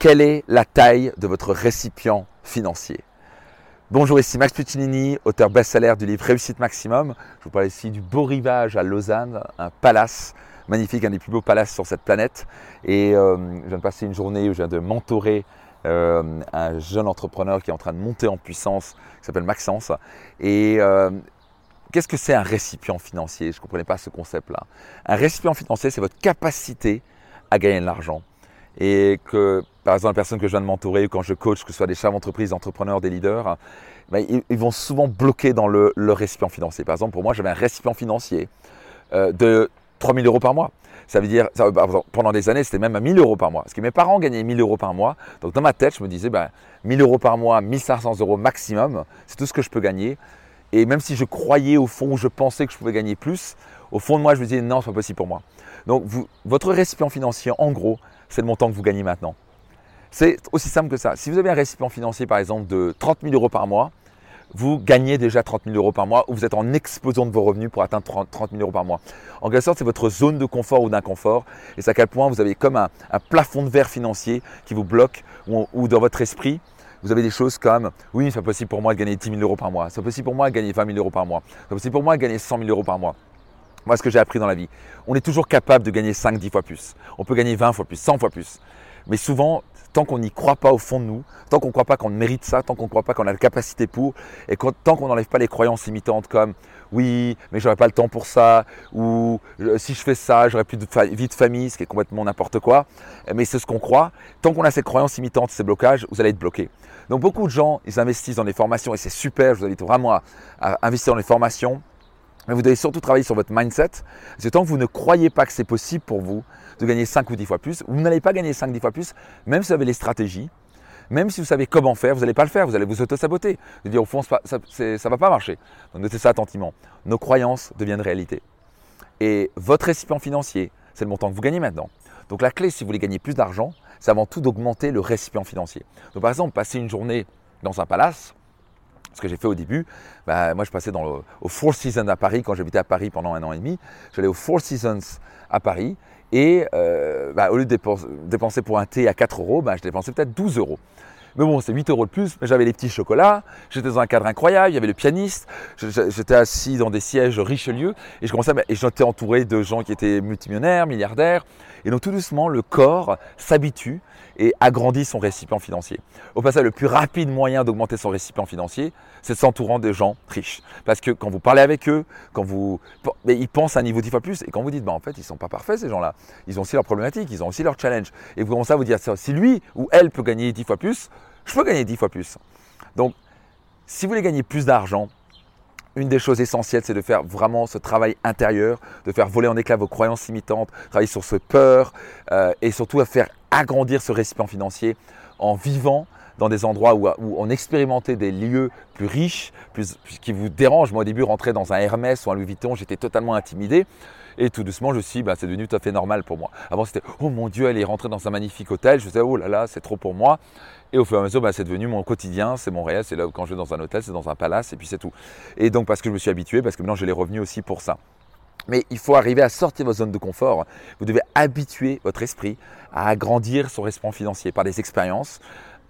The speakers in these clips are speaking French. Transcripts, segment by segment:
quelle est la taille de votre récipient financier? Bonjour, ici Max Puccinini, auteur best-seller du livre Réussite Maximum. Je vous parle ici du beau rivage à Lausanne, un palace magnifique, un des plus beaux palaces sur cette planète. Et euh, je viens de passer une journée où je viens de mentorer euh, un jeune entrepreneur qui est en train de monter en puissance, qui s'appelle Maxence. Et euh, qu'est-ce que c'est un récipient financier? Je ne comprenais pas ce concept-là. Un récipient financier, c'est votre capacité à gagner de l'argent et que, par exemple, la personne que je viens de mentorer, quand je coach, que ce soit des chefs d'entreprise, entrepreneurs, des leaders, ben, ils, vont souvent bloquer dans le, récipient financier. Par exemple, pour moi, j'avais un récipient financier euh, de 3 000 euros par mois. Ça veut dire, pendant des années, c'était même à 1000 euros par mois. Parce que mes parents gagnaient 1000 euros par mois. Donc dans ma tête, je me disais, ben, 1000 euros par mois, 1500 euros maximum, c'est tout ce que je peux gagner. Et même si je croyais au fond, je pensais que je pouvais gagner plus, au fond de moi, je me disais, non, ce n'est pas possible pour moi. Donc votre récipient financier, en gros, c'est le montant que vous gagnez maintenant. C'est aussi simple que ça. Si vous avez un récipient financier, par exemple, de 30 000 euros par mois, vous gagnez déjà 30 000 euros par mois ou vous êtes en explosion de vos revenus pour atteindre 30 000 euros par mois. En quelque sorte, c'est votre zone de confort ou d'inconfort et c'est à quel point vous avez comme un, plafond de verre financier qui vous bloque ou, dans votre esprit, vous avez des choses comme oui, c'est possible pour moi de gagner 10 000 euros par mois, c'est possible pour moi de gagner 20 000 euros par mois, c'est possible pour moi de gagner 100 000 euros par mois. Moi, ce que j'ai appris dans la vie, on est toujours capable de gagner 5, 10 fois plus. On peut gagner 20 fois plus, 100 fois plus. Mais souvent, tant qu'on n'y croit pas au fond de nous, tant qu'on ne croit pas qu'on mérite ça, tant qu'on ne croit pas qu'on a la capacité pour, et tant qu'on n'enlève pas les croyances limitantes comme oui, mais j'aurais pas le temps pour ça, ou euh, si je fais ça, j'aurai plus de vie de famille, ce qui est complètement n'importe quoi. Mais c'est ce qu'on croit. Tant qu'on a ces croyances limitantes, ces blocages, vous allez être bloqué. Donc beaucoup de gens, ils investissent dans des formations et c'est super. Je vous invite vraiment à investir dans les formations mais vous devez surtout travailler sur votre mindset. Parce que tant que vous ne croyez pas que c'est possible pour vous de gagner 5 ou 10 fois plus, vous n'allez pas gagner 5 10 fois plus, même si vous avez les stratégies, même si vous savez comment faire, vous n'allez pas le faire, vous allez vous auto-saboter. Vous dire au fond, ça ne va pas marcher. Donc notez ça attentivement. Nos croyances deviennent réalité. Et votre récipient financier, c'est le montant que vous gagnez maintenant. Donc la clé, si vous voulez gagner plus d'argent, c'est avant tout d'augmenter le récipient financier. Donc par exemple, passer une journée dans un palace, ce que j'ai fait au début, bah, moi je passais dans le, au Four Seasons à Paris quand j'habitais à Paris pendant un an et demi. J'allais au Four Seasons à Paris et euh, bah, au lieu de dépenser pour un thé à 4 euros, bah, je dépensais peut-être 12 euros. Mais bon, c'est 8 euros de plus, mais j'avais les petits chocolats, j'étais dans un cadre incroyable, il y avait le pianiste, j'étais assis dans des sièges Richelieu, et je commençais et j'étais entouré de gens qui étaient multimillionnaires, milliardaires, et donc tout doucement, le corps s'habitue et agrandit son récipient financier. Au passage, le plus rapide moyen d'augmenter son récipient financier, c'est s'entourant de gens riches. Parce que quand vous parlez avec eux, quand vous, ils pensent à un niveau 10 fois plus, et quand vous dites, bah, en fait, ils ne sont pas parfaits ces gens-là, ils ont aussi leurs problématiques, ils ont aussi leurs challenges, et vous commencez à vous dire, si lui ou elle peut gagner 10 fois plus, je peux gagner 10 fois plus. Donc, si vous voulez gagner plus d'argent, une des choses essentielles, c'est de faire vraiment ce travail intérieur, de faire voler en éclats vos croyances limitantes, travailler sur ce peur euh, et surtout à faire agrandir ce récipient financier en vivant dans des endroits où, on expérimentait des lieux plus riches, plus, qui vous dérangent. Moi au début, rentrer dans un Hermès ou un Louis Vuitton, j'étais totalement intimidé. Et tout doucement, je me suis dit, bah, c'est devenu tout à fait normal pour moi. Avant, c'était, oh mon Dieu, elle est rentrée dans un magnifique hôtel. Je disais, oh là là, c'est trop pour moi. Et au fur et à mesure, bah, c'est devenu mon quotidien, c'est mon réel. C'est là quand je vais dans un hôtel, c'est dans un palace, et puis c'est tout. Et donc, parce que je me suis habitué, parce que maintenant, je l'ai revenu aussi pour ça. Mais il faut arriver à sortir de votre zone de confort. Vous devez habituer votre esprit à agrandir son récipient financier par des expériences,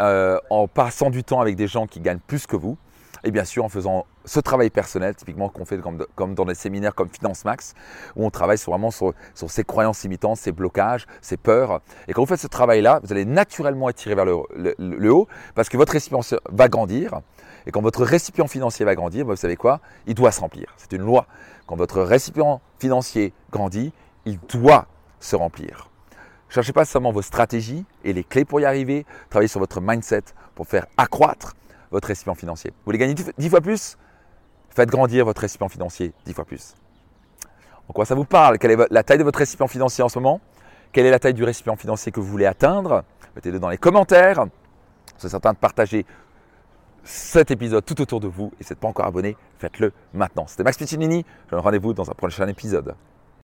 euh, en passant du temps avec des gens qui gagnent plus que vous, et bien sûr en faisant ce travail personnel, typiquement qu'on fait comme, dans des séminaires comme Finance Max, où on travaille vraiment sur, sur ses croyances limitantes, ses blocages, ses peurs. Et quand vous faites ce travail-là, vous allez naturellement être vers le, le, haut, parce que votre récipient va grandir. Et quand votre récipient financier va grandir, vous savez quoi? Il doit se remplir. C'est une loi. Quand votre récipient financier grandit, il doit se remplir. Cherchez pas seulement vos stratégies et les clés pour y arriver, travaillez sur votre mindset pour faire accroître votre récipient financier. Vous voulez gagner 10 fois plus? Faites grandir votre récipient financier 10 fois plus. En quoi ça vous parle? Quelle est la taille de votre récipient financier en ce moment? Quelle est la taille du récipient financier que vous voulez atteindre? Mettez-le dans les commentaires. C'est certain de partager cet épisode tout autour de vous et si vous n'êtes pas encore abonné, faites-le maintenant. C'était Max Piccinini, je vous donne rendez-vous dans un prochain épisode.